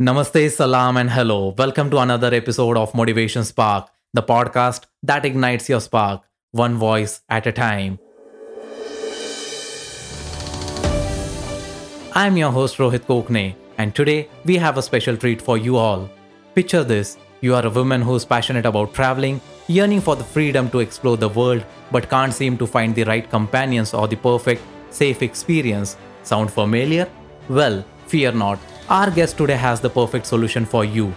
Namaste, salam, and hello. Welcome to another episode of Motivation Spark, the podcast that ignites your spark, one voice at a time. I'm your host Rohit Kokane, and today we have a special treat for you all. Picture this you are a woman who's passionate about traveling, yearning for the freedom to explore the world, but can't seem to find the right companions or the perfect, safe experience. Sound familiar? Well, fear not. Our guest today has the perfect solution for you.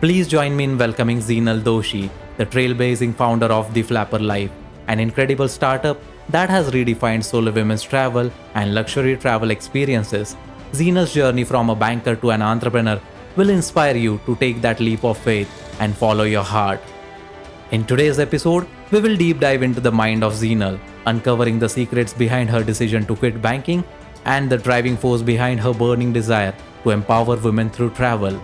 Please join me in welcoming Zinal Doshi, the trailblazing founder of The Flapper Life, an incredible startup that has redefined solo women's travel and luxury travel experiences. Zinal's journey from a banker to an entrepreneur will inspire you to take that leap of faith and follow your heart. In today's episode, we will deep dive into the mind of Zinal, uncovering the secrets behind her decision to quit banking and the driving force behind her burning desire to empower women through travel.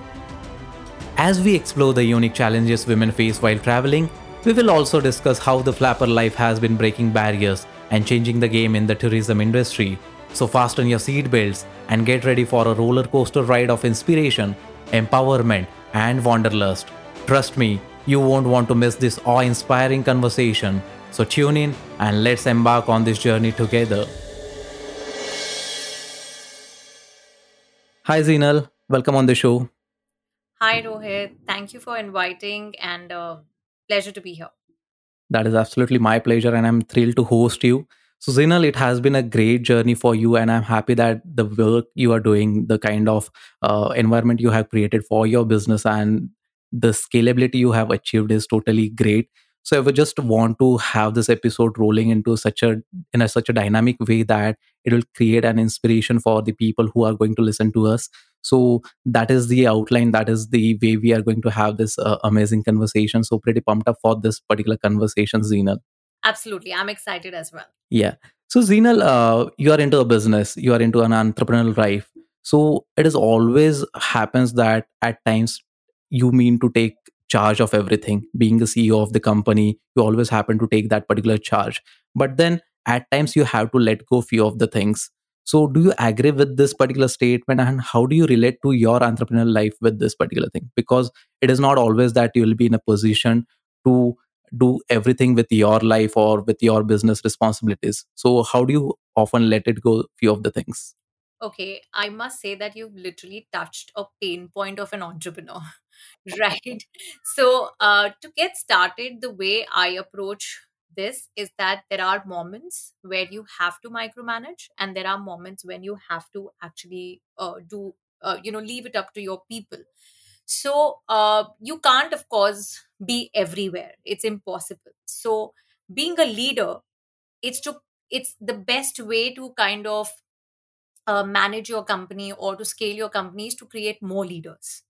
As we explore the unique challenges women face while traveling, we will also discuss how the flapper life has been breaking barriers and changing the game in the tourism industry. So fasten your seatbelts and get ready for a roller coaster ride of inspiration, empowerment, and wanderlust. Trust me, you won't want to miss this awe inspiring conversation. So tune in and let's embark on this journey together. Hi, Zinal. Welcome on the show. Hi, Rohit. Thank you for inviting and uh, pleasure to be here. That is absolutely my pleasure, and I'm thrilled to host you. So, Zinal, it has been a great journey for you, and I'm happy that the work you are doing, the kind of uh, environment you have created for your business, and the scalability you have achieved is totally great. So, I would just want to have this episode rolling into such a in a such a dynamic way that it will create an inspiration for the people who are going to listen to us. So that is the outline. That is the way we are going to have this uh, amazing conversation. So pretty pumped up for this particular conversation, Zinal. Absolutely. I'm excited as well. Yeah. So Zinal, uh, you are into a business. You are into an entrepreneurial life. So it is always happens that at times you mean to take charge of everything. Being the CEO of the company, you always happen to take that particular charge. But then at times you have to let go few of the things so, do you agree with this particular statement, and how do you relate to your entrepreneurial life with this particular thing? Because it is not always that you will be in a position to do everything with your life or with your business responsibilities. So, how do you often let it go? Few of the things. Okay, I must say that you've literally touched a pain point of an entrepreneur, right? So, uh, to get started, the way I approach this is that there are moments where you have to micromanage, and there are moments when you have to actually uh, do, uh, you know, leave it up to your people. So, uh, you can't, of course, be everywhere. It's impossible. So, being a leader, it's to it's the best way to kind of uh, manage your company or to scale your company is to create more leaders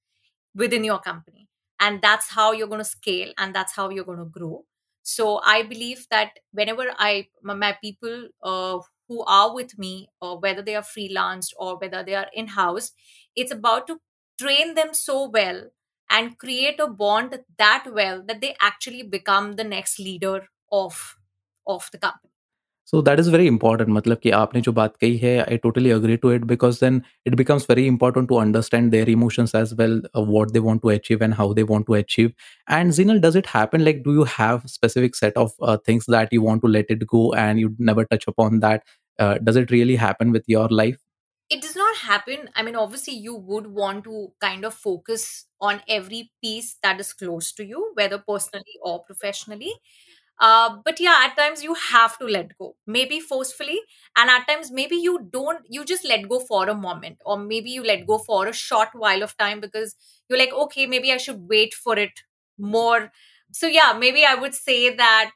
within your company. And that's how you're going to scale and that's how you're going to grow. So i believe that whenever i my, people uh, who are with me or whether they are freelanced or whether they are in house it's about to train them so well and create a bond that well that they actually become the next leader of of the company so that is very important मतलब कि आपने जो बात कही है I totally agree to it because then it becomes very important to understand their emotions as well uh, what they want to achieve and how they want to achieve and Zinal does it happen like do you have specific set of uh, things that you want to let it go and you never touch upon that uh, does it really happen with your life it does not happen i mean obviously you would want to kind of focus on every piece that is close to you whether personally or professionally uh, but yeah at times you have to let go maybe forcefully. And at times maybe you don't you just let go for a moment or maybe you let go for a short while of time because you're like okay maybe i should wait for it more. So yeah maybe i would say that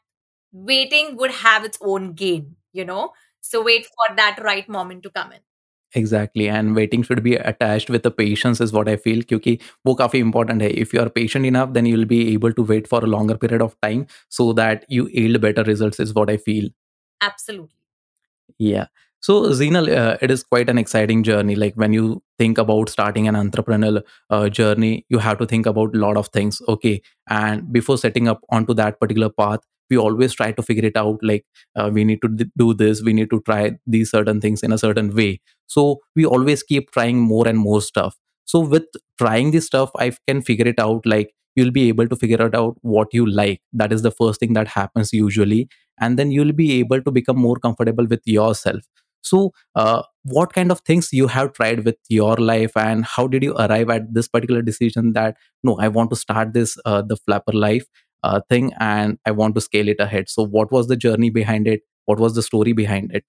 waiting would have its own gain you know? So wait for that right moment to come in exactly and waiting should be attached with the patience is what I feel क्योंकि वो काफ़ी important है if you are patient enough then you will be able to wait for a longer period of time so that you yield better results is what i feel absolutely yeah so zinal uh, it is quite an exciting journey like when you think about starting an entrepreneurial uh, journey you have to think about a lot of things okay and before setting up onto that particular path we always try to figure it out like uh, we need to do this we need to try these certain things in a certain way. So we always keep trying more and more stuff. So with trying this stuff i can figure it out like you'll be able to figure it out what you like. That is the first thing that happens usually. And then you'll be able to become more comfortable with yourself. So uh, what kind of things you have tried with your life and how did you arrive at this particular decision that no i want to start this uh, the flapper life uh, thing and i want to scale it ahead so what was the journey behind it what was the story behind it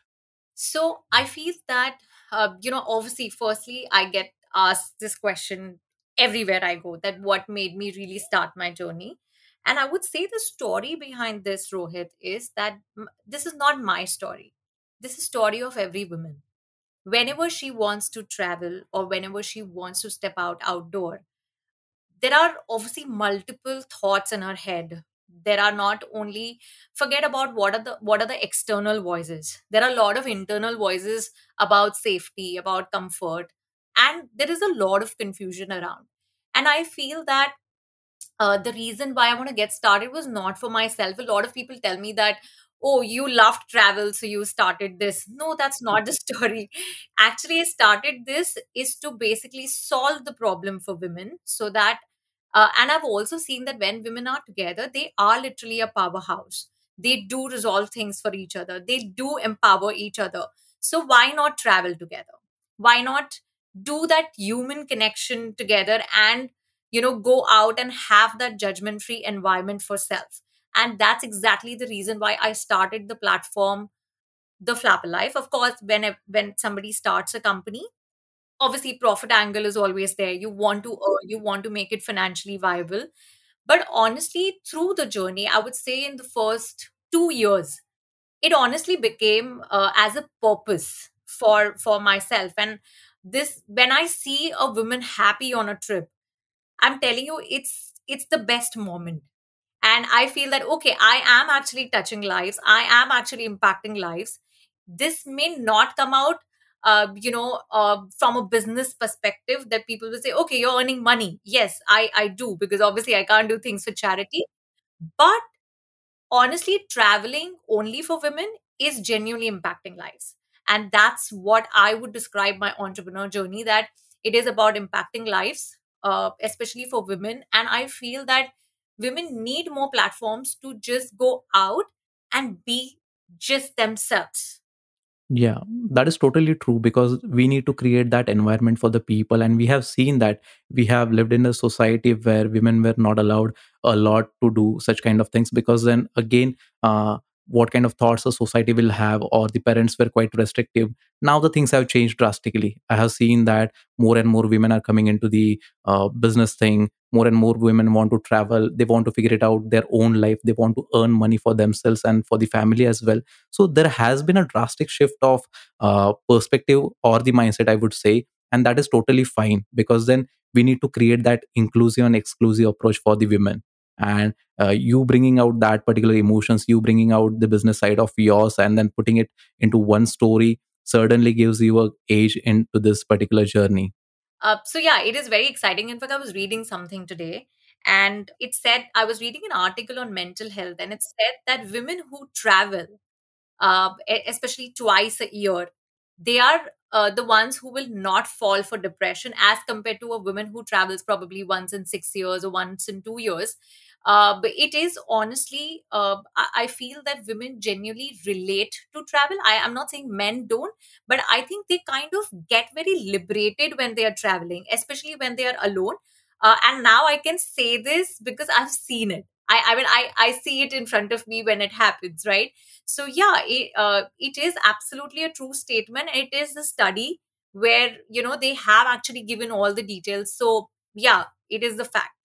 So I feel that, uh, you know, obviously, firstly, I get asked this question everywhere I go that what made me really start my journey. And I would say the story behind this, Rohit, is that this is not my story. This is story of every woman. Whenever she wants to travel or whenever she wants to step out outdoor, there are obviously multiple thoughts in her head there are not only forget about what are the what are the external voices there are a lot of internal voices about safety about comfort and there is a lot of confusion around and i feel that uh, the reason why I want to get started was not for myself. A lot of people tell me that, oh, you loved travel, so you started this. No, that's not the story. Actually, I started this is to basically solve the problem for women so that, uh, and I've also seen that when women are together, they are literally a powerhouse. They do resolve things for each other, they do empower each other. So, why not travel together? Why not do that human connection together and you know go out and have that judgment free environment for self and that's exactly the reason why i started the platform the flapper life of course when when somebody starts a company obviously profit angle is always there you want to earn you want to make it financially viable but honestly through the journey i would say in the first 2 years it honestly became uh, as a purpose for for myself and this when i see a woman happy on a trip I'm telling you, it's it's the best moment. And I feel that okay, I am actually touching lives. I am actually impacting lives. This may not come out, uh, you know, uh, from a business perspective that people will say, okay, you're earning money. Yes, I I do because obviously I can't do things for charity. But honestly, traveling only for women is genuinely impacting lives. And that's what I would describe my entrepreneur journey that it is about impacting lives, uh, especially for women. And I feel that women need more platforms to just go out and be just themselves. Yeah, that is totally true because we need to create that environment for the people. And we have seen that we have lived in a society where women were not allowed a lot to do such kind of things because then again, uh, what kind of thoughts the society will have, or the parents were quite restrictive. Now the things have changed drastically. I have seen that more and more women are coming into the uh, business thing. More and more women want to travel. They want to figure it out their own life. They want to earn money for themselves and for the family as well so there has been a drastic shift of uh, perspective or the mindset i would say and that is totally fine because then we need to create that inclusive and exclusive approach for the women and uh, you bringing out that particular emotions you bringing out the business side of yours and then putting it into one story certainly gives you a age into this particular journey Uh, so yeah, it is very exciting. In fact, I was reading something today, and it said I was reading an article on mental health, and it said that women who travel uh, especially twice a year, they are uh, the ones who will not fall for depression as compared to a woman who travels probably once in six years or once in two years. Uh, but it is honestly, uh, I, feel that women genuinely relate to travel. I am not saying men don't, but I think they kind of get very liberated when they are traveling, especially when they are alone. Uh, and now I can say this because I've seen it. I, I mean, I, I see it in front of me when it happens, right? So yeah, it, uh, it is absolutely a true statement. It is a study where you know they have actually given all the details. So yeah, it is the fact.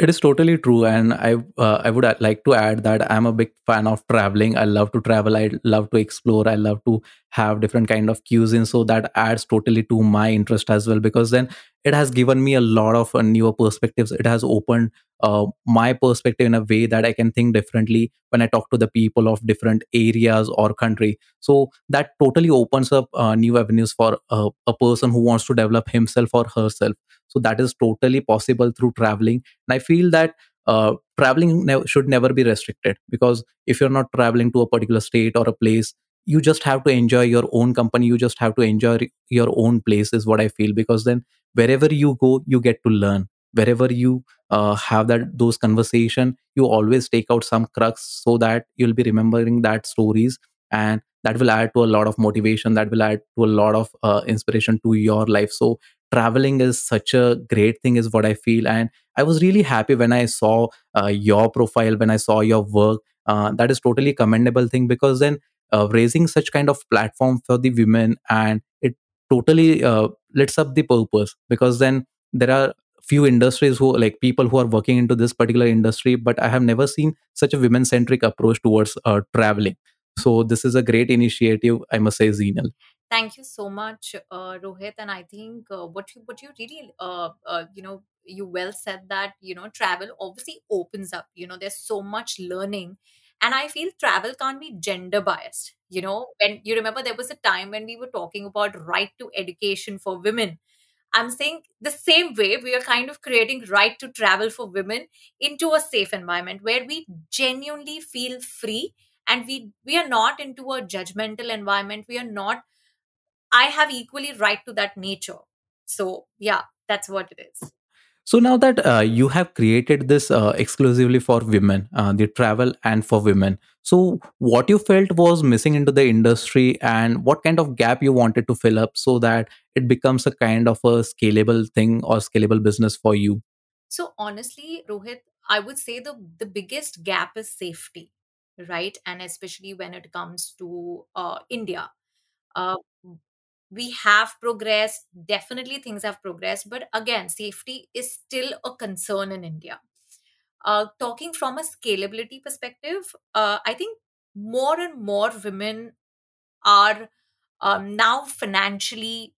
It is totally true, and I uh, I would uh, like to add that I'm a big fan of traveling. I love to travel. I love to explore. I love to have different kind of cuisine. So that adds totally to my interest as well because then it has given me a lot of uh, newer perspectives. It has opened uh, my perspective in a way that I can think differently when I talk to the people of different areas or country. So that totally opens up uh, new avenues for uh, a person who wants to develop himself or herself. So that is totally possible through traveling and I feel that uh, traveling ne- should never be restricted because if you're not traveling to a particular state or a place, you just have to enjoy your own company you just have to enjoy your own place is what i feel because then wherever you go you get to learn wherever you uh, have that those conversation you always take out some crux so that you'll be remembering that stories and that will add to a lot of motivation that will add to a lot of uh, inspiration to your life. So traveling is such a great thing is what i feel and i was really happy when i saw uh, your profile when i saw your work. Uh, that is totally commendable thing because then uh, raising such kind of platform for the women and it totally uh, lets up the purpose because then there are few industries who like people who are working into this particular industry but i have never seen such a women centric approach towards uh, traveling so this is a great initiative i must say zinal Thank you so much, uh, Rohit. And I think uh, what you what you really uh, uh, you know you well said that you know travel obviously opens up. You know, there's so much learning, and I feel travel can't be gender biased. You know, when you remember there was a time when we were talking about right to education for women. I'm saying the same way we are kind of creating right to travel for women into a safe environment where we genuinely feel free and we we are not into a judgmental environment. We are not I have equally right to that nature. So yeah, that's what it is. So now that uh, you have created this uh, exclusively for women, uh, the travel and for women. So what you felt was missing into the industry, and what kind of gap you wanted to fill up so that it becomes a kind of a scalable thing or scalable business for you. So honestly, Rohit, I would say the the biggest gap is safety, right? And especially when it comes to uh, India. We have progressed definitely things have progressed but again safety is still a concern in india. Uh, talking from a scalability perspective uh, i think more and more women are um, now financially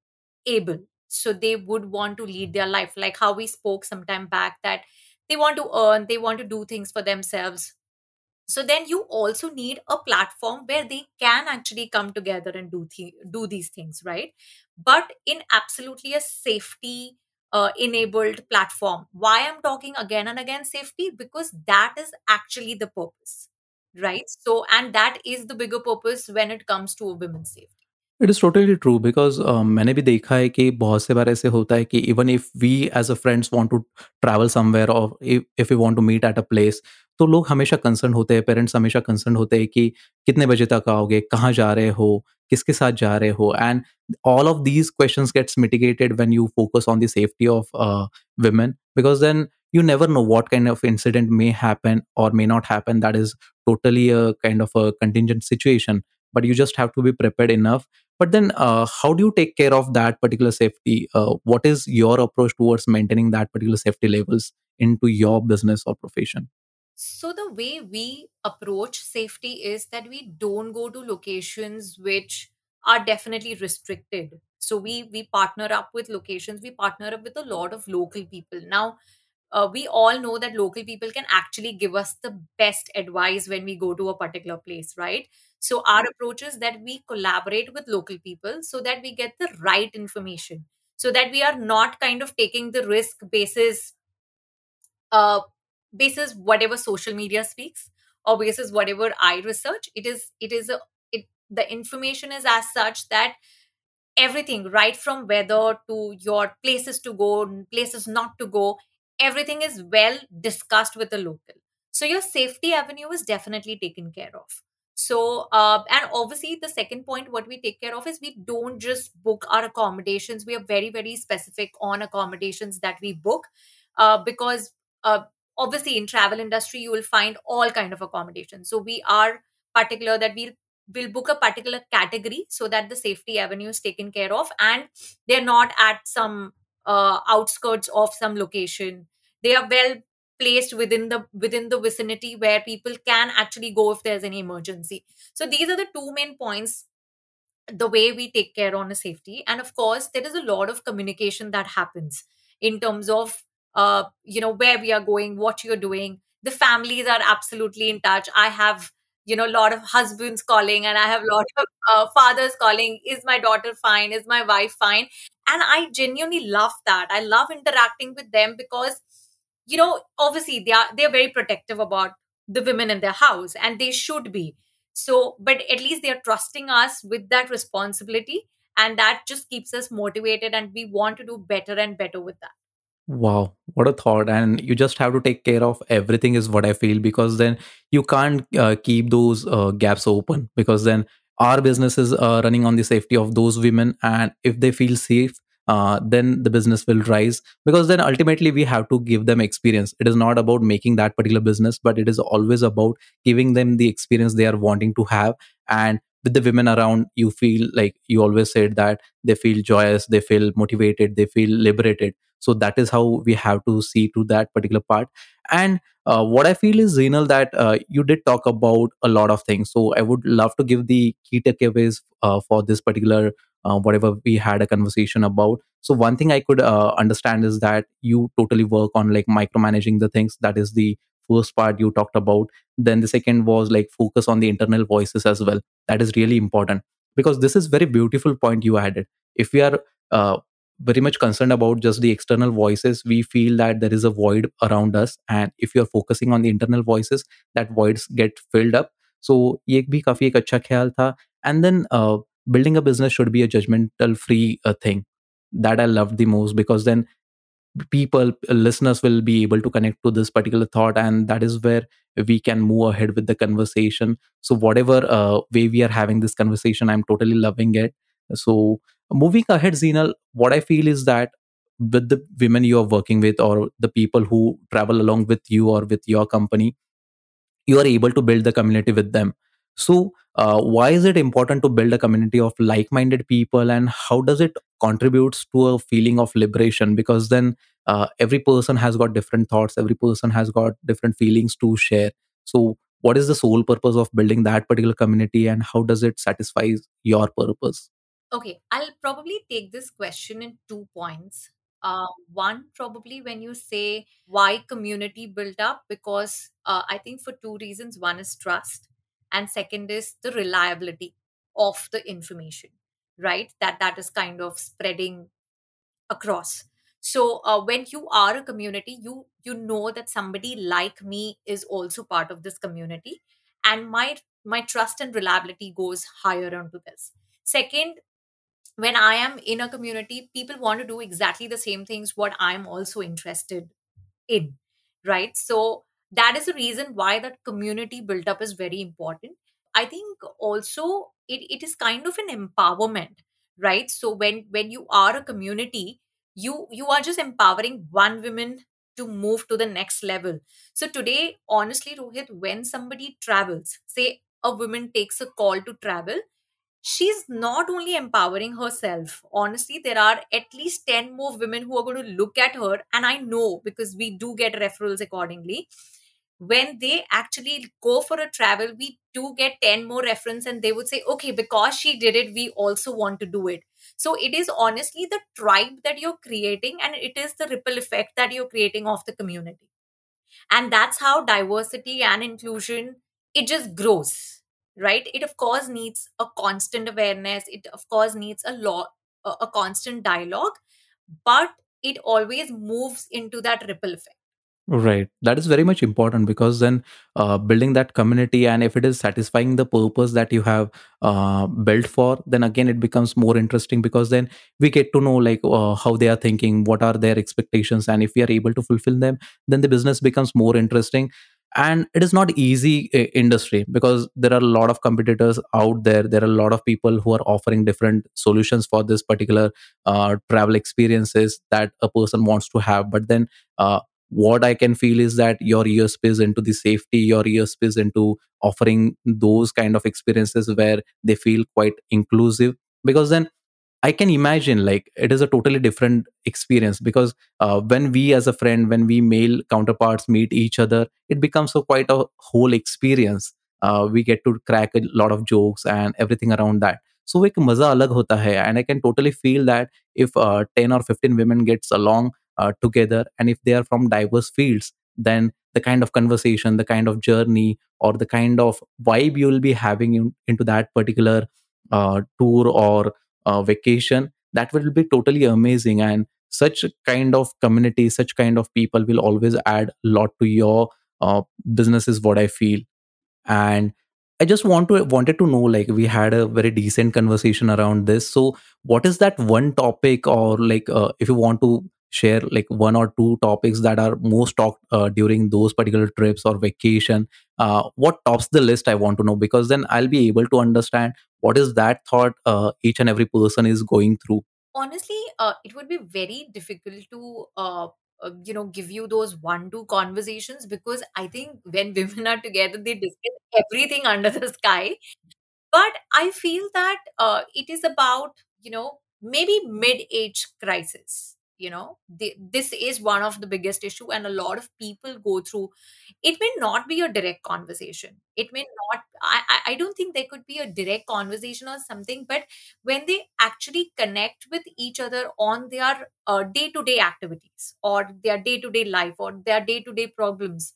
able. So they would want to lead their life like how we spoke some time back that they want to earn they want to do things for themselves so then you also need a platform where they can actually come together and do th- do these things right? But in absolutely a safety uh, enabled platform. Why i'm talking again and again safety? Because that is actually the purpose right? So and that is the bigger purpose when it comes to women's safety it is totally true because मैंने भी देखा है कि बहुत से बार ऐसे होता है कि even if we as a friends want to travel somewhere और if you want to meet at a place तो लोग हमेशा कंसर्न होते हैं पेरेंट्स हमेशा कंसर्न होते हैं कि कितने बजे तक आओगे, कहाँ जा रहे हो, किसके साथ जा रहे हो and all of these question gets mitigated when you focus on the safety of women because then you never know what kind of incident may happen और may not happen that is totally a kind of a contingent situation but you just have to be prepared enough but then, uh, how do you take care of that particular safety? Uh, what is your approach towards maintaining that particular safety levels into your business or profession? So the way we approach safety is that we don't go to locations which are definitely restricted. So we we partner up with locations. We partner up with a lot of local people. Now uh, we all know that local people can actually give us the best advice when we go to a particular place, right? So our approach is that we collaborate with local people so that we get the right information, so that we are not kind of taking the risk basis uh, basis whatever social media speaks or basis whatever i research. It is it is a it the information is as such that everything right from weather to your places to go places not to go everything is well discussed with the local. So your safety avenue is definitely taken care of so uh, and obviously the second point what we take care of is we don't just book our accommodations. We are very very specific on accommodations that we book uh, because uh, obviously in travel industry you will find all kind of accommodations so we are particular that we'll will book a particular category so that the safety avenue is taken care of and they're not at some uh, outskirts of some location. They are well placed within the within the vicinity where people can actually go if there's any emergency. So these are the two main points the way we take care on a safety. And of course there is a lot of communication that happens in terms of uh, you know where we are going what you're doing. The families are absolutely in touch. I have you know a lot of husbands calling and i have a lot of uh, fathers calling. Is my daughter fine? Is my wife fine? And i genuinely love that. I love interacting with them because you know obviously they are they're very protective about the women in their house and they should be so but at least they are trusting us with that responsibility and that just keeps us motivated and we want to do better and better with that Wow, what a thought. And you just have to take care of everything, is what I feel, because then you can't uh, keep those uh, gaps open. Because then our business is uh, running on the safety of those women. And if they feel safe, uh, then the business will rise. Because then ultimately we have to give them experience. It is not about making that particular business, but it is always about giving them the experience they are wanting to have. And with the women around, you feel like you always said that they feel joyous, they feel motivated, they feel liberated so that is how we have to see to that particular part and uh, what i feel is Zinal, that uh, you did talk about a lot of things so i would love to give the key takeaways uh, for this particular uh, whatever we had a conversation about so one thing i could uh, understand is that you totally work on like micromanaging the things that is the first part you talked about then the second was like focus on the internal voices as well that is really important because this is very beautiful point you added if we are uh, very much concerned about just the external voices we feel that there is a void around us and if you're focusing on the internal voices that voids get filled up so ये भी काफी एक अच्छा ख्याल था and then uh, building a business should be a judgmental free uh, thing that i loved the most because then people listeners will be able to connect to this particular thought and that is where we can move ahead with the conversation. So whatever uh, way we are having this conversation i'm totally loving it. So moving ahead zinal what i feel is that with the women you are working with or the people who travel along with you or with your company you are able to build the community with them. So uh, why is it important to build a community of like-minded people and how does it contributes to a feeling of liberation because then uh, every person has got different thoughts every person has got different feelings to share so what is the sole purpose of building that particular community and how does it satisfy your purpose Okay, I'll probably take this question in two points. Uh, one, probably when you say why community built up, because uh, I think for two reasons. One is trust, and second is the reliability of the information, right? That that is kind of spreading across. So uh, when you are a community, you you know that somebody like me is also part of this community, and my my trust and reliability goes higher onto this. Second, when I am in a community, people want to do exactly the same things what I'm also interested in, right? So that is the reason why that community build up is very important. I think also it, it is kind of an empowerment, right? So when when you are a community, you you are just empowering one woman to move to the next level. So today, honestly, Rohit, when somebody travels, say a woman takes a call to travel she's not only empowering herself honestly there are at least 10 more women who are going to look at her and i know because we do get referrals accordingly when they actually go for a travel we do get 10 more reference and they would say okay because she did it we also want to do it. So it is honestly the tribe that you're creating and it is the ripple effect that you're creating of the community. And that's how diversity and inclusion it just grows right? It of course needs a constant awareness. It of course needs a lot a, a constant dialogue but it always moves into that ripple effect Right. That is very much important because then uh, building that community and if it is satisfying the purpose that you have uh, built for, then again it becomes more interesting because then we get to know like uh, how they are thinking, what are their expectations, and if we are able to fulfill them, then the business becomes more interesting. And it is not easy uh, industry because there are a lot of competitors out there. There are a lot of people who are offering different solutions for this particular uh, travel experiences that a person wants to have. But then uh, what i can feel is that your USP is into the safety your USP is into offering those kind of experiences where they feel quite inclusive. Because then i can imagine like it is a totally different experience because uh, when we as a friend when we male counterparts meet each other it becomes quite a whole experience. Uh, we get to crack a lot of jokes and everything around that. So एक मज़ा अलग होता And I can totally feel that if if ten और fifteen women gets uh, together. And if they are from diverse fields then the kind of conversation the kind of journey or the kind of vibe you will be having in, into that particular uh, tour or uh, vacation that will be totally amazing. And such kind of community such kind of people will always add a lot to your uh, business is what i feel. And I just want to wanted to know, like, we had a very decent conversation around this. So, what is that one topic, or like, uh, if you want to share like one or two topics that are most talked uh, during those particular trips or vacation, uh, what tops the list? I want to know because then I'll be able to understand what is that thought uh, each and every person is going through. honestly uh, it would be very difficult to uh, uh, you know give you those one two conversations because i think when women are together they discuss everything under the sky but i feel that it is about you know maybe mid-age crisis you know the, this is one of the biggest issue and a lot of people go through. It may not be a direct conversation. It may not i i I don't think there could be a direct conversation or something but when they actually connect with each other on their uh, day-to-day activities or their day-to-day life or their day-to-day problems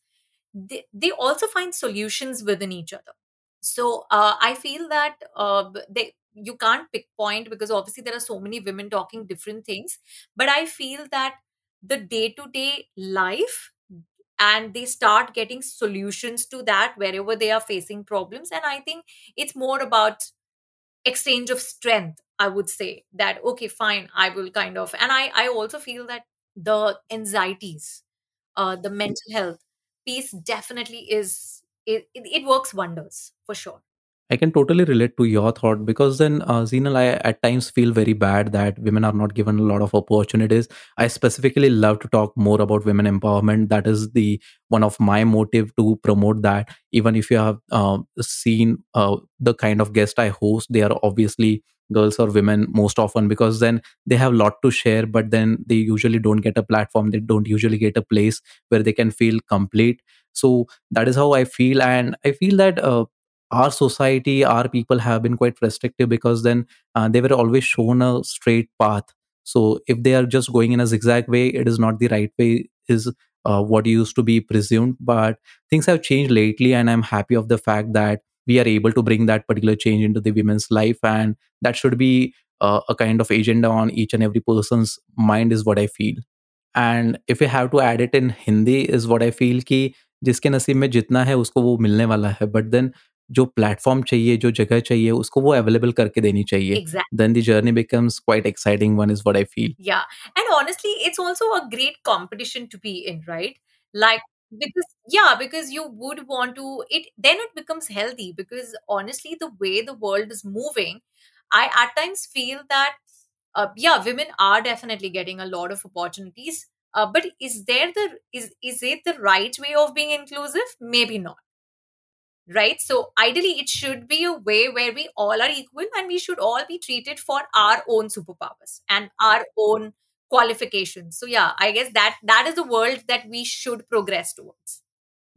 they, they also find solutions within each other. So uh, I feel that uh, they you can't pick point because obviously there are so many women talking different things. But I feel that the day to day life and they start getting solutions to that wherever they are facing problems. And I think it's more about exchange of strength. I would say that okay, fine, I will kind of, and I I also feel that the anxieties, uh, the mental health piece definitely is it, it, it works wonders for sure. I can totally relate to your thought because then, uh, Zinal, I at times feel very bad that women are not given a lot of opportunities. I specifically love to talk more about women empowerment. That is the one of my motive to promote that. Even if you have uh, seen uh, the kind of guest I host, they are obviously girls or women most often because then they have a lot to share, but then they usually don't get a platform. They don't usually get a place where they can feel complete. So that is how I feel, and I feel that. Uh, our society our people have been quite restrictive because then uh, they were always shown a straight path so if they are just going in a zigzag way it is not the right way is uh, what used to be presumed but things have changed lately and i'm happy of the fact that we are able to bring that particular change into the women's life and that should be uh, a kind of agenda on each and every person's mind is what i feel and if you have to add it in Hindi is what I feel कि जिसके नसीब में जितना है उसको वो मिलने वाला है बट देन जो प्लेटफॉर्म चाहिए जो जगह चाहिए उसको वो अवेलेबल करके देनी चाहिए Exactly. Then the journey becomes quite exciting one is what I feel Yeah. And honestly, it's also a great competition to be in, right? Like, because, yeah, because you would want to, it then it becomes healthy because honestly, the way the world is moving, I at times feel that, uh, yeah, women are definitely getting a lot of opportunities. Uh, but is there the is is it the right way of being inclusive? Maybe not right? So ideally, it should be a way where we all are equal and we should all be treated for our own superpowers and our own qualifications. So yeah, I guess that that is the world that we should progress towards.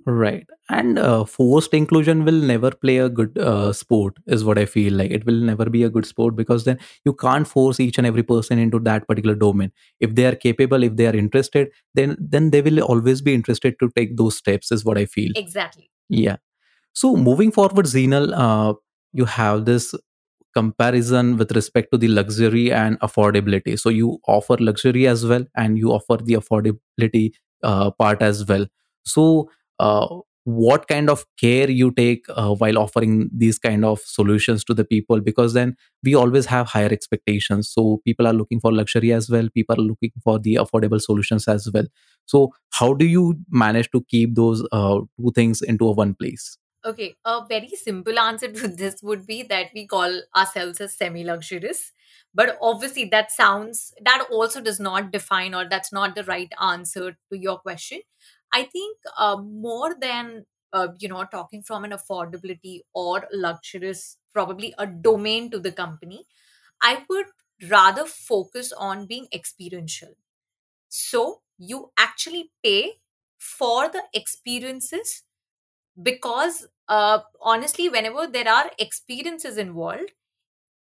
Right. And uh, forced inclusion will never play a good uh, sport, is what I feel like. It will never be a good sport because then you can't force each and every person into that particular domain. If they are capable, if they are interested, then then they will always be interested to take those steps, is what I feel. Exactly. Yeah. So moving forward, Zinal, uh, you have this comparison with respect to the luxury and affordability. So you offer luxury as well, and you offer the affordability uh, part as well. So uh, what kind of care you take uh, while offering these kind of solutions to the people? Because then we always have higher expectations. So people are looking for luxury as well. People are looking for the affordable solutions as well. So how do you manage to keep those uh, two things into a one place? Okay, a very simple answer to this would be that we call ourselves as semi luxurious. But obviously, that sounds, that also does not define or that's not the right answer to your question. I think uh, more than, uh, you know, talking from an affordability or luxurious, probably a domain to the company, I would rather focus on being experiential. So you actually pay for the experiences because uh, honestly whenever there are experiences involved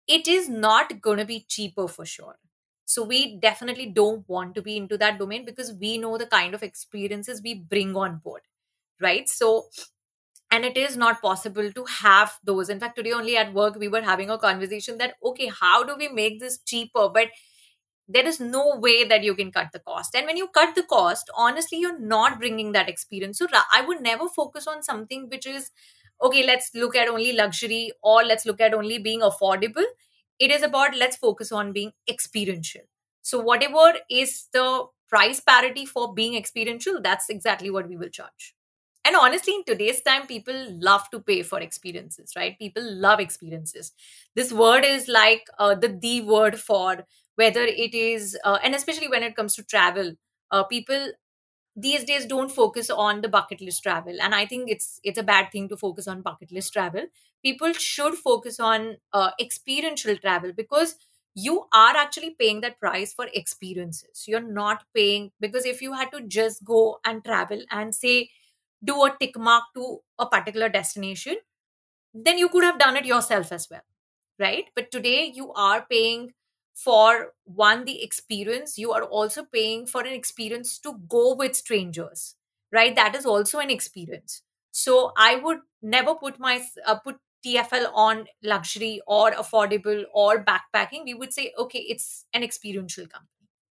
it is not going to be cheaper for sure. So we definitely don't want to be into that domain because we know the kind of experiences we bring on board right? So and it is not possible to have those. In fact today only at work we were having a conversation that okay how do we make this cheaper? But there is no way that you can cut the cost. And when you cut the cost honestly you're not bringing that experience. So i would never focus on something which is okay let's look at only luxury or let's look at only being affordable. It is about let's focus on being experiential. So whatever is the price parity for being experiential that's exactly what we will charge. And honestly in today's time people love to pay for experiences right? People love experiences. This word is like uh, the the word for whether it is uh, and especially when it comes to travel uh, people these days don't focus on the bucket list travel and i think it's it's a bad thing to focus on bucket list travel. People should focus on uh, experiential travel because you are actually paying that price for experiences. You're not paying because if you had to just go and travel and say do a tick mark to a particular destination then you could have done it yourself as well right? But today you are paying for one the experience you are also paying for an experience to go with strangers right? That is also an experience. So i would never put my uh, put tfl on luxury or affordable or backpacking. We would say okay it's an experiential company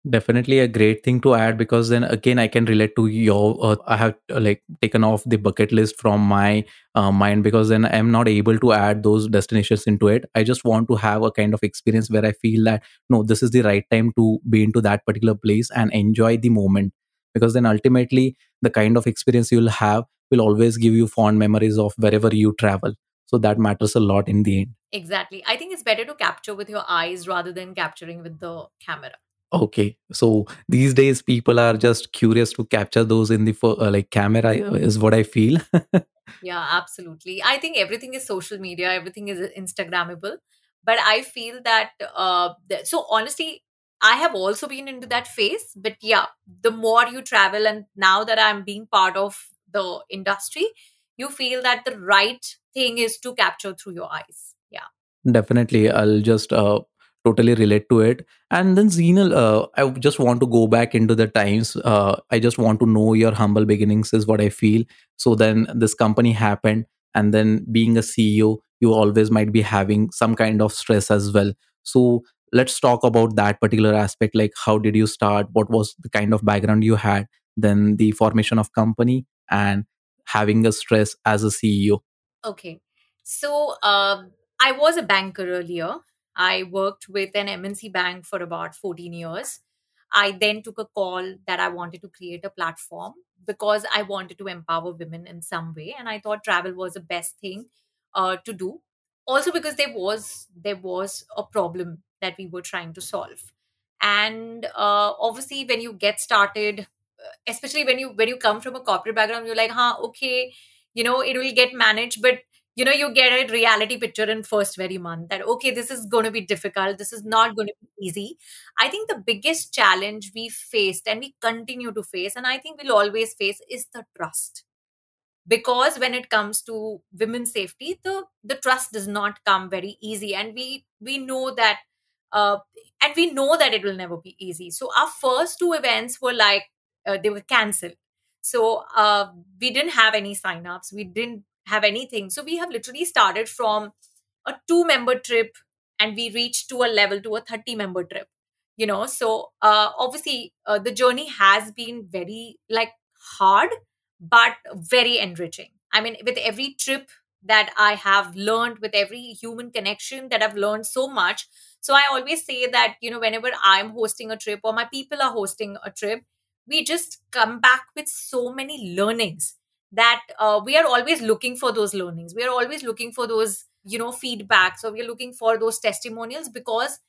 definitely a great thing to add because then again i can relate to your uh, i have uh, like taken off the bucket list from my uh, mind because then i'm not able to add those destinations into it. I just want to have a kind of experience where i feel that no this is the right time to be into that particular place and enjoy the moment. Because then ultimately the kind of experience you'll have will always give you fond memories of wherever you travel. So that matters a lot in the end. Exactly. I think it's better to capture with your eyes rather than capturing with the camera Okay, so these days people are just curious to capture those in the uh, like camera uh, is what I feel. Yeah, absolutely. I think everything is social media, everything is Instagrammable. But I feel that, uh, that, so honestly, I have also been into that phase. But yeah, the more you travel, and now that I'm being part of the industry, you feel that the right thing is to capture through your eyes. Yeah. Definitely, I'll just uh, totally relate to it. And then Zinal, uh, I just want to go back into the times. Uh, I just want to know your humble beginnings is what I feel. So then this company happened, and then being a CEO, you always might be having some kind of stress as well. So let's talk about that particular aspect. Like, how did you start? What was the kind of background you had? Then the formation of company and having a stress as a CEO. Okay. So um, I was a banker earlier. I worked with an MNC bank for about 14 years. I then took a call that I wanted to create a platform because I wanted to empower women in some way, and I thought travel was the best thing uh, to do. Also, because there was there was a problem that we were trying to solve, and uh, obviously, when you get started, uh, especially when you when you come from a corporate background, you're like, "Huh, okay, you know, it will get managed," but you know you get a reality picture in first very month that okay this is going to be difficult this is not going to be easy. I think the biggest challenge we faced and we continue to face and i think we'll always face is the trust. Because when it comes to women's safety the the trust does not come very easy and we we know that uh, and we know that it will never be easy. So our first two events were like uh, they were cancelled. So uh, we didn't have any sign-ups we didn't have anything so we have literally started from a two member trip and we reached to a level to a 30 member trip you know so uh, obviously uh, the journey has been very like hard but very enriching. I mean, with every trip that I have learned, with every human connection that I've learned so much. So I always say that, you know, whenever I'm hosting a trip or my people are hosting a trip, we just come back with so many learnings that uh, we are always looking for those learnings. We are always looking for those, you know, feedbacks so we're looking for those testimonials because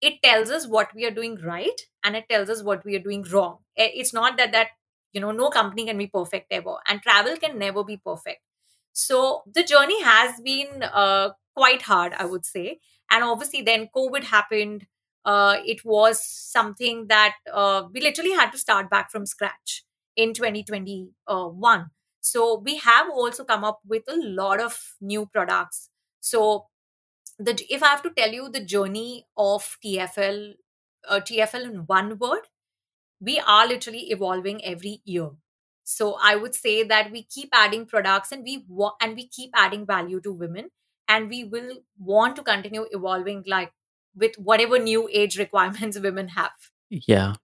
it tells us what we are doing right and it tells us what we are doing wrong. Eh, It's not that that you know no company can be perfect ever and travel can never be perfect so the journey has been uh, quite hard i would say and obviously then covid happened uh, it was something that uh, we literally had to start back from scratch in 2021 so we have also come up with a lot of new products. So the if i have to tell you the journey of tfl uh, tfl in one word we are literally evolving every year. So i would say that we keep adding products and we wa- and we keep adding value to women and we will want to continue evolving like with whatever new age requirements women have. Yeah.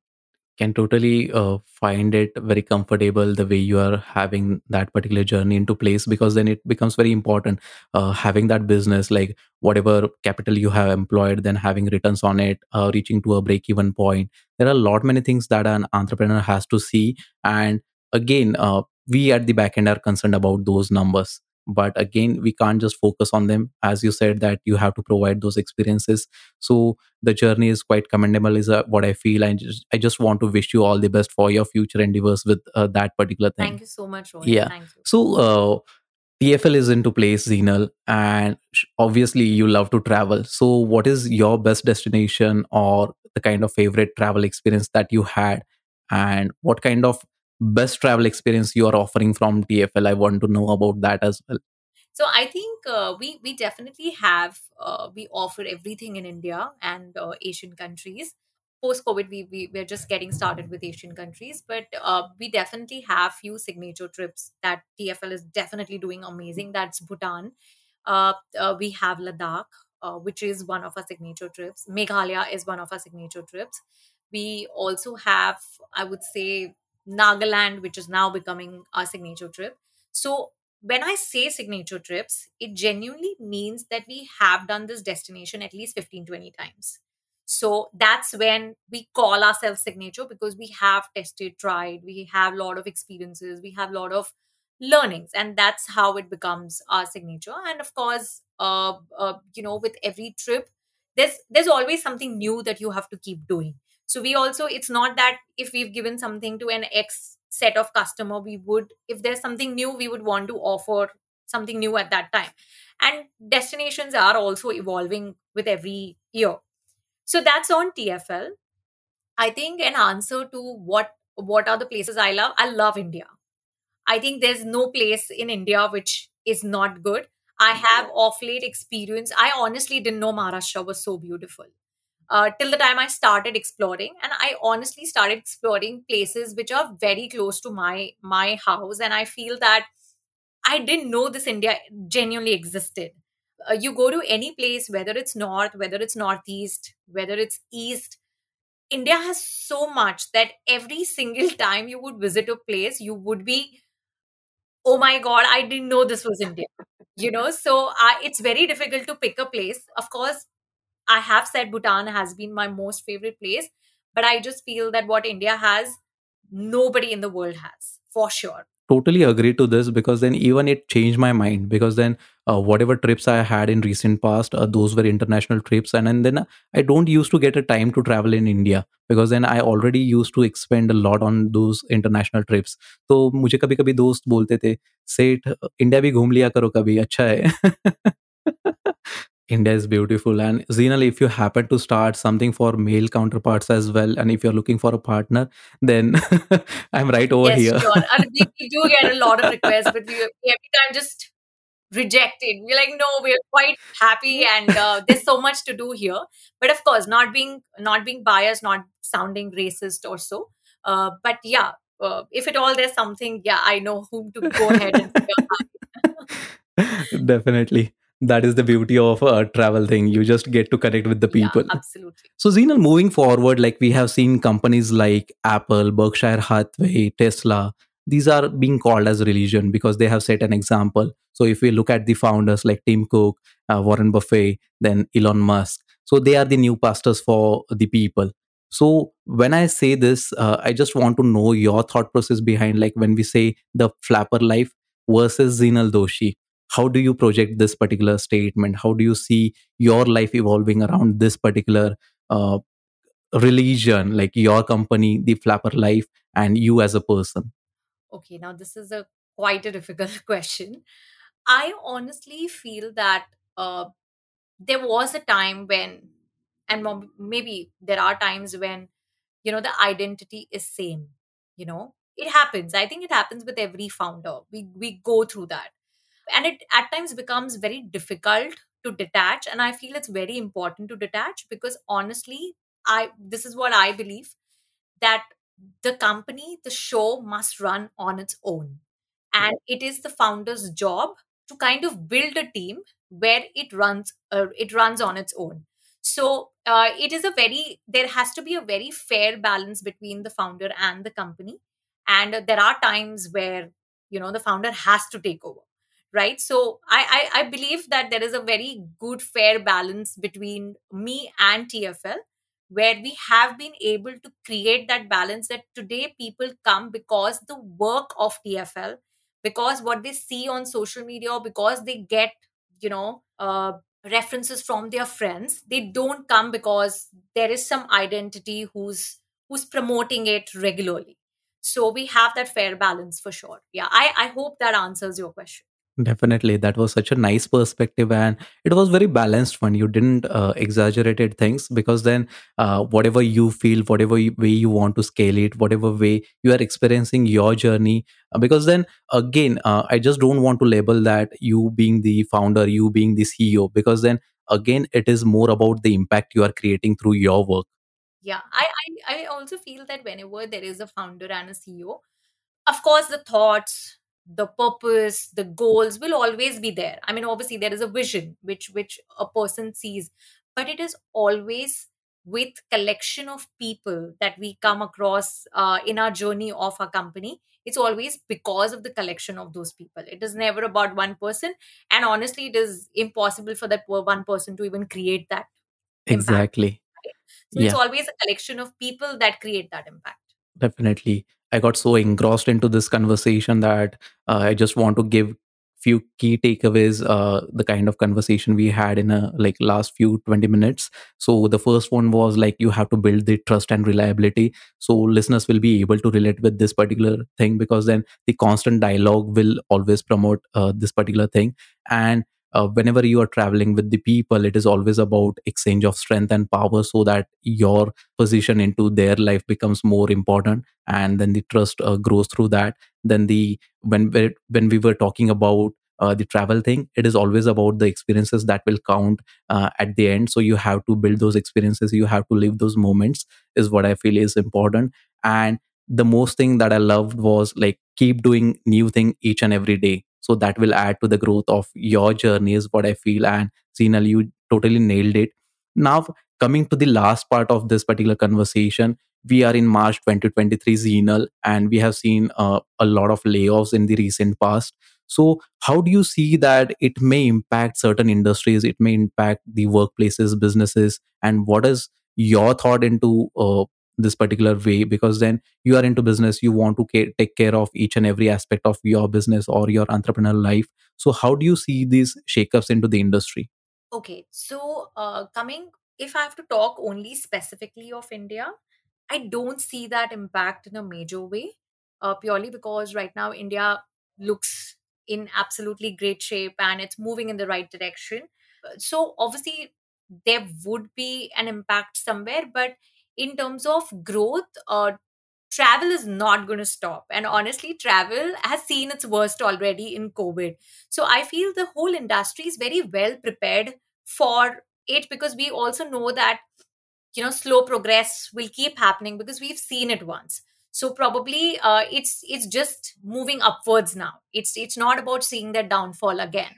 Can totally uh, find it very comfortable the way you are having that particular journey into place because then it becomes very important uh, having that business like whatever capital you have employed then having returns on it uh, reaching to a break even point. There are a lot many things that an entrepreneur has to see and again uh, we at the back end are concerned about those numbers but again we can't just focus on them. As you said that you have to provide those experiences. So the journey is quite commendable is uh, what i feel. And just, i just want to wish you all the best for your future endeavors with uh, that particular thing. Thank you so much, yeah. Thank you. so uh, tfl is into place zinal and obviously you love to travel. So what is your best destination or the kind of favorite travel experience that you had? And what kind of best travel experience you are offering from tfl i want to know about that as well So I think uh, we we definitely have uh, we offer everything in India and uh, Asian countries. Post COVID, we, we we're just getting started with Asian countries, but uh, we definitely have few signature trips that TFL is definitely doing amazing. That's Bhutan. Uh, uh, we have Ladakh, which is one of our signature trips. Meghalaya is one of our signature trips. We also have, I would say, Nagaland, which is now becoming our signature trip. So when I say signature trips, it genuinely means that we have done this destination at least 15 20 times. So that's when we call ourselves signature because we have tested, tried, we have a lot of experiences, we have a lot of learnings, and that's how it becomes our signature. And of course, uh, uh, you know, with every trip, there's there's always something new that you have to keep doing. So we also, it's not that if we've given something to an X set of customer we would if there's something new we would want to offer something new at that time. And destinations are also evolving with every year. So that's on tfl i think an answer to what what are the places i love? I love india. I think there's no place in india which is not good. I have off late experience. I honestly didn't know maharashtra was so beautiful uh, till the time I started exploring, and I honestly started exploring places which are very close to my my house, and I feel that I didn't know this India genuinely existed. Uh, you go to any place, whether it's north, whether it's northeast, whether it's east, India has so much that every single time you would visit a place, you would be, oh my god, I didn't know this was India. You know, so it's very difficult to pick a place. Of course, I have said Bhutan has been my most favorite place, but I just feel that what India has, nobody in the world has, for sure. totally agree to this because then even it changed my mind because then uh, whatever trips i had in recent past uh, those were international trips and, and then i don't used to get a time to travel in india because then i already used to expend a lot on those international trips तो मुझे कभी कभी दोस्त बोलते थे सेठ India भी घूम लिया करो कभी अच्छा है India is beautiful. And Zinal, if you happen to start something for male counterparts as well, and if you're looking for a partner, then I'm right over Yes, here. sure. And we, we do get a lot of requests, but we, we every time just reject it. We're like, no, we're quite happy, and uh, there's so much to do here. But of course, not being not being biased, not sounding racist or so. Uh, but yeah, uh, if at all there's something, yeah, I know whom to go ahead and Definitely. That is the beauty of a travel thing. You just get to connect with the Yeah, people. absolutely. So, Zinal, moving forward, like we have seen companies like Apple, Berkshire Hathaway, Tesla, these are being called as religion because they have set an example. So, if we look at the founders like Tim Cook, uh, Warren Buffett, then Elon Musk, so they are the new pastors for the people. So, when I say this, uh, I just want to know your thought process behind like when we say the flapper life versus Zinal Doshi. How do you project this particular statement? How do you see your life evolving around this particular uh, religion like your company the flapper life and you as a person Okay, now this is a quite a difficult question. I honestly feel that uh, there was a time when, and maybe there are times when, you know, the identity is same. You know, it happens. I think it happens with every founder. We we go through that, and it at times becomes very difficult to detach. And I feel it's very important to detach because honestly, I this is what I believe that the company, the show must run on its own. And it is the founder's job to kind of build a team where it runs uh, it runs on its own. so uh, it is a very there has to be a very fair balance between the founder and the company and uh, there are times where you know the founder has to take over right? So I, I i believe that there is a very good fair balance between me and tfl where we have been able to create that balance that today people come because the work of tfl because what they see on social media or because they get you know uh, references from their friends they don't come because there is some identity who's who's promoting it regularly. So we have that fair balance for sure. Yeah i i hope that answers your question Definitely, that was such a nice perspective, and it was very balanced one. You didn't uh, exaggerated things because then, uh, whatever you feel, whatever you, way you want to scale it, whatever way you are experiencing your journey, uh, because then again, uh, I just don't want to label that you being the founder, you being the CEO, because then again, it is more about the impact you are creating through your work. yeah I, I i also feel that whenever there is a founder and a ceo of course the thoughts the purpose the goals will always be there i mean obviously there is a vision which which a person sees but it is always with collection of people that we come across uh, in our journey of our company it's always because of the collection of those people it is never about one person and honestly it is impossible for that one person to even create that impact Exactly. right? so it's always a collection of people that create that impact Definitely. I got so engrossed into this conversation that uh, I just want to give few key takeaways uh, the kind of conversation we had in a like last few 20 minutes. So the first one was like you have to build the trust and reliability. So listeners will be able to relate with this particular thing because then the constant dialogue will always promote uh, this particular thing. And uh, whenever you are traveling with the people it is always about exchange of strength and power so that your position into their life becomes more important and then the trust uh, grows through that. Then the when when we were talking about uh, the travel thing it is always about the experiences that will count uh, at the end. So you have to build those experiences you have to live those moments is what i feel is important. And the most thing that i loved was like keep doing new thing each and every day so that will add to the growth of your journey is what i feel and Zinal, you totally nailed it now coming to the last part of this particular conversation we are in March 2023 Zinal, and we have seen uh, a lot of layoffs in the recent past. So, how do you see that it may impact certain industries? It may impact the workplaces, businesses, and what is your thought into uh, this particular way? Because then you are into business, you want to take care of each and every aspect of your business or your entrepreneurial life. So, how do you see these shakeups into the industry? Okay, so uh, coming, if I have to talk only specifically of India, I don't see that impact in a major way, uh, purely because right now India looks in absolutely great shape and it's moving in the right direction. So obviously there would be an impact somewhere, but in terms of growth, uh, travel is not going to stop. And honestly, travel has seen its worst already in COVID. So I feel the whole industry is very well prepared for it because we also know that you know slow progress will keep happening because we've seen it once so probably uh, it's it's just moving upwards now it's it's not about seeing that downfall again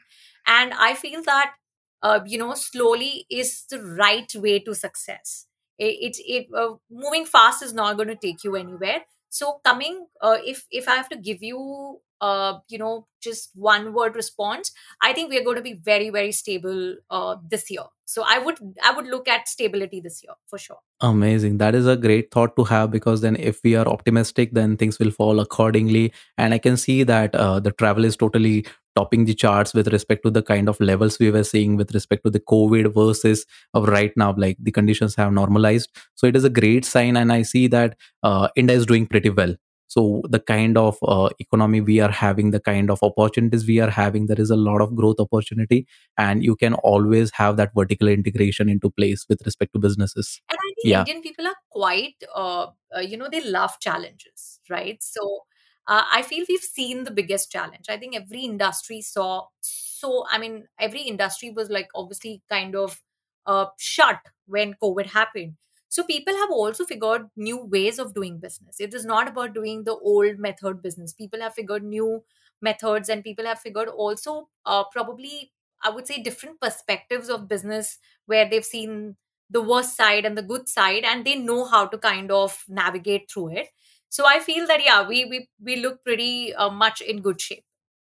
and i feel that uh, you know slowly is the right way to success it, it, it uh, moving fast is not going to take you anywhere so coming uh, if if i have to give you uh, you know just one word response I think we are going to be very, very stable uh, this year. So I would I would look at stability this year for sure. Amazing. That is a great thought to have because then, if we are optimistic, then things will fall accordingly. And I can see that uh, the travel is totally topping the charts with respect to the kind of levels we were seeing with respect to the COVID versus of right now. Like the conditions have normalized. So it is a great sign. And I see that uh, India is doing pretty well. So the kind of uh, economy we are having, the kind of opportunities we are having, there is a lot of growth opportunity, and you can always have that vertical integration into place with respect to businesses. And I think Yeah, Indian people are quite, uh, uh, you know, they love challenges, right? So uh, I feel we've seen the biggest challenge. I think every industry saw so. I mean, every industry was like obviously kind of uh, shut when COVID happened. So people have also figured new ways of doing business. It is not about doing the old method business. People have figured new methods, and people have figured also uh, probably I would say different perspectives of business where they've seen the worst side and the good side and they know how to kind of navigate through it so i feel that yeah we we, we look pretty uh, much in good shape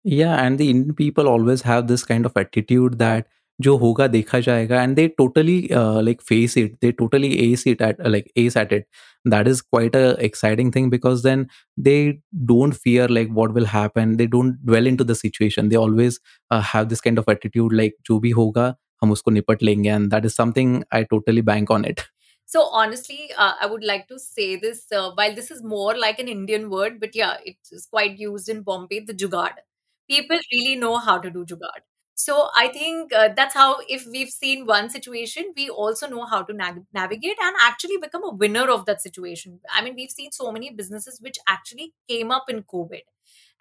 Yeah, and the Indian people always have this kind of attitude that जो होगा देखा जाएगा and they totally uh, like face it they totally ace it at like ace at it that is quite a exciting thing because then they don't fear like what will happen they don't dwell into the situation they always uh, have this kind of attitude like जो भी होगा हम उसको निपट लेंगे and that is something I totally bank on it so honestly uh, i would like to say this uh, while this is more like an indian word but yeah it is quite used in bombay the jugaad people really know how to do jugaad so i think uh, that's how if we've seen one situation we also know how to nav- navigate and actually become a winner of that situation. I mean we've seen so many businesses which actually came up in covid.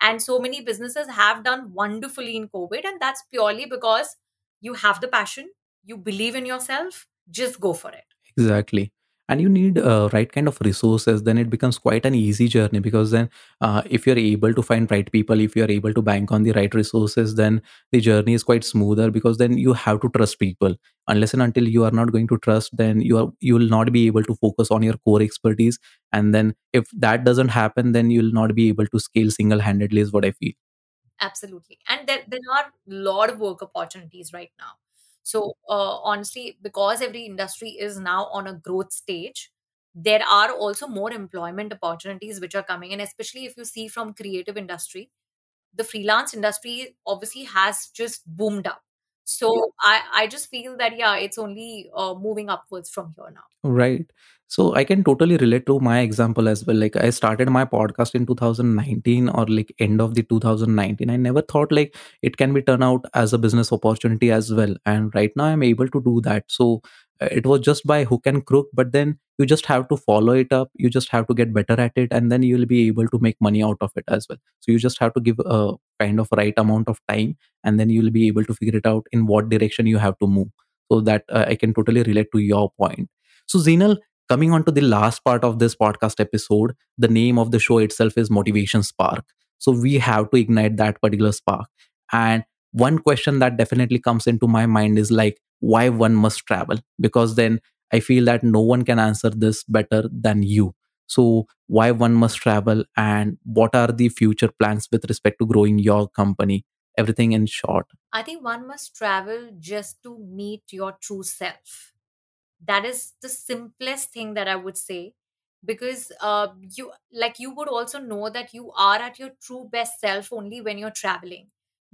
And so many businesses have done wonderfully in covid and that's purely because you have the passion you believe in yourself just go for it Exactly. And you need uh, right kind of resources, then it becomes quite an easy journey because then, uh, if you're able to find right people, if you're able to bank on the right resources, then the journey is quite smoother because then you have to trust people. Unless and until you are not going to trust, then you are you will not be able to focus on your core expertise. And then if that doesn't happen, then you'll not be able to scale single handedly. Is what I feel. absolutely and there, there are a lot of work opportunities right now so uh, honestly because every industry is now on a growth stage there are also more employment opportunities which are coming in especially if you see from creative industry. The freelance industry obviously has just boomed up. So i i just feel that yeah it's only uh, moving upwards from here now. Right. So I can totally relate to my example as well. Like I started my podcast in 2019 or like end of the 2019. I never thought like it can be turned out as a business opportunity as well. And right now I'm able to do that. So uh, it was just by hook and crook, but then you just have to follow it up. You just have to get better at it, and then you'll be able to make money out of it as well. So you just have to give a kind of right amount of time, and then you'll be able to figure it out in what direction you have to move. So that uh, I can totally relate to your point so, Zinal, coming on to the last part of this podcast episode, the name of the show itself is Motivation Spark. So, we have to ignite that particular spark. And one question that definitely comes into my mind is like, why one must travel? Because then I feel that no one can answer this better than you. So, why one must travel and what are the future plans with respect to growing your company? Everything in short. i think one must travel just to meet your true self that is the simplest thing that i would say because uh, you like you would also know that you are at your true best self only when you're traveling.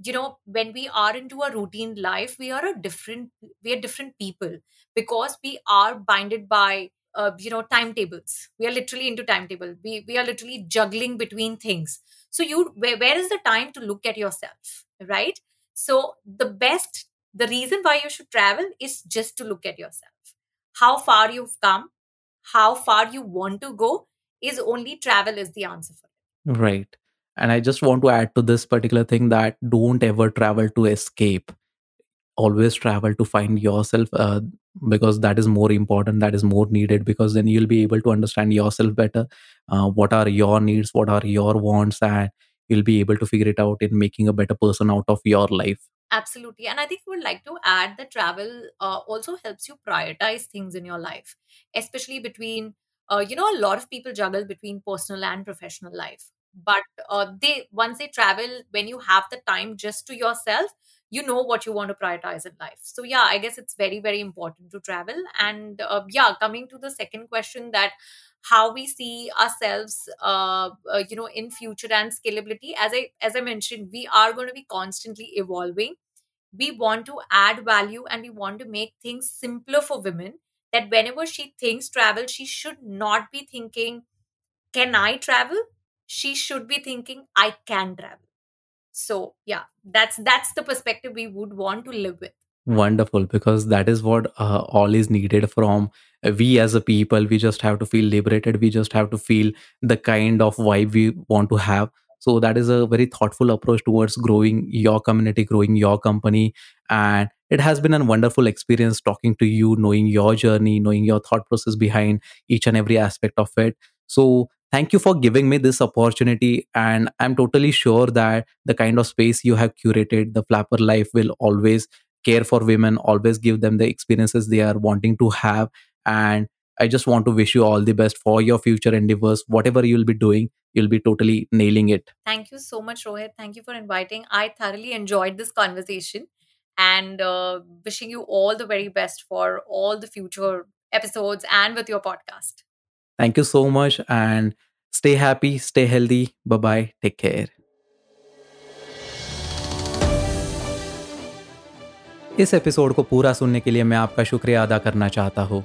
You know when we are into a routine life we are a different we are different people because we are binded by uh, you know timetables. We are literally into timetable. We we are literally juggling between things. So you where, where is the time to look at yourself right? So the best the reason why you should travel is just to look at yourself how far you've come, how far you want to go, is only travel is the answer for it. Right. And I just want to add to this particular thing that don't ever travel to escape. Always travel to find yourself uh, because that is more important, that is more needed because then you'll be able to understand yourself better. Uh, what are your needs? What are your wants? And you'll be able to figure it out in making a better person out of your life. Absolutely. And I think would like to add that travel uh, also helps you prioritize things in your life, especially between, uh, you know, a lot of people juggle between personal and professional life. But uh, they once they travel, when you have the time just to yourself, you know what you want to prioritize in life. So yeah, I guess it's very very important to travel. And uh, yeah, coming to the second question that how we see ourselves uh, uh, you know in future and scalability. As i as i mentioned we are going to be constantly evolving. We want to add value and we want to make things simpler for women that whenever she thinks travel she should not be thinking can i travel? She should be thinking i can travel. So yeah that's that's the perspective we would want to live with. Wonderful, because that is what uh, all is needed from we as a people. We just have to feel liberated. We just have to feel the kind of vibe we want to have. So that is a very thoughtful approach towards growing your community, growing your company, and it has been a wonderful experience talking to you, knowing your journey, knowing your thought process behind each and every aspect of it. So thank you for giving me this opportunity, and I'm totally sure that the kind of space you have curated, the Flapper Life, will always care for women, always give them the experiences they are wanting to have. And I just want to wish you all the best for your future endeavors. Whatever you'll be doing, you'll be totally nailing it. Thank you so much, Rohit. Thank you for inviting. I thoroughly enjoyed this conversation and uh, wishing you all the very best for all the future episodes and with your podcast. Thank you so much and stay happy, stay healthy. Bye bye. Take care. इस episode को पूरा सुनने के लिए मैं आपका शुक्रिया अदा करना चाहता हूँ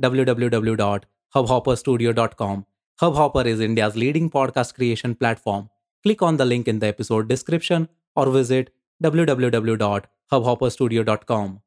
www.hubhopperstudio.com. Hubhopper is India's leading podcast creation platform. Click on the link in the episode description or visit www.hubhopperstudio.com.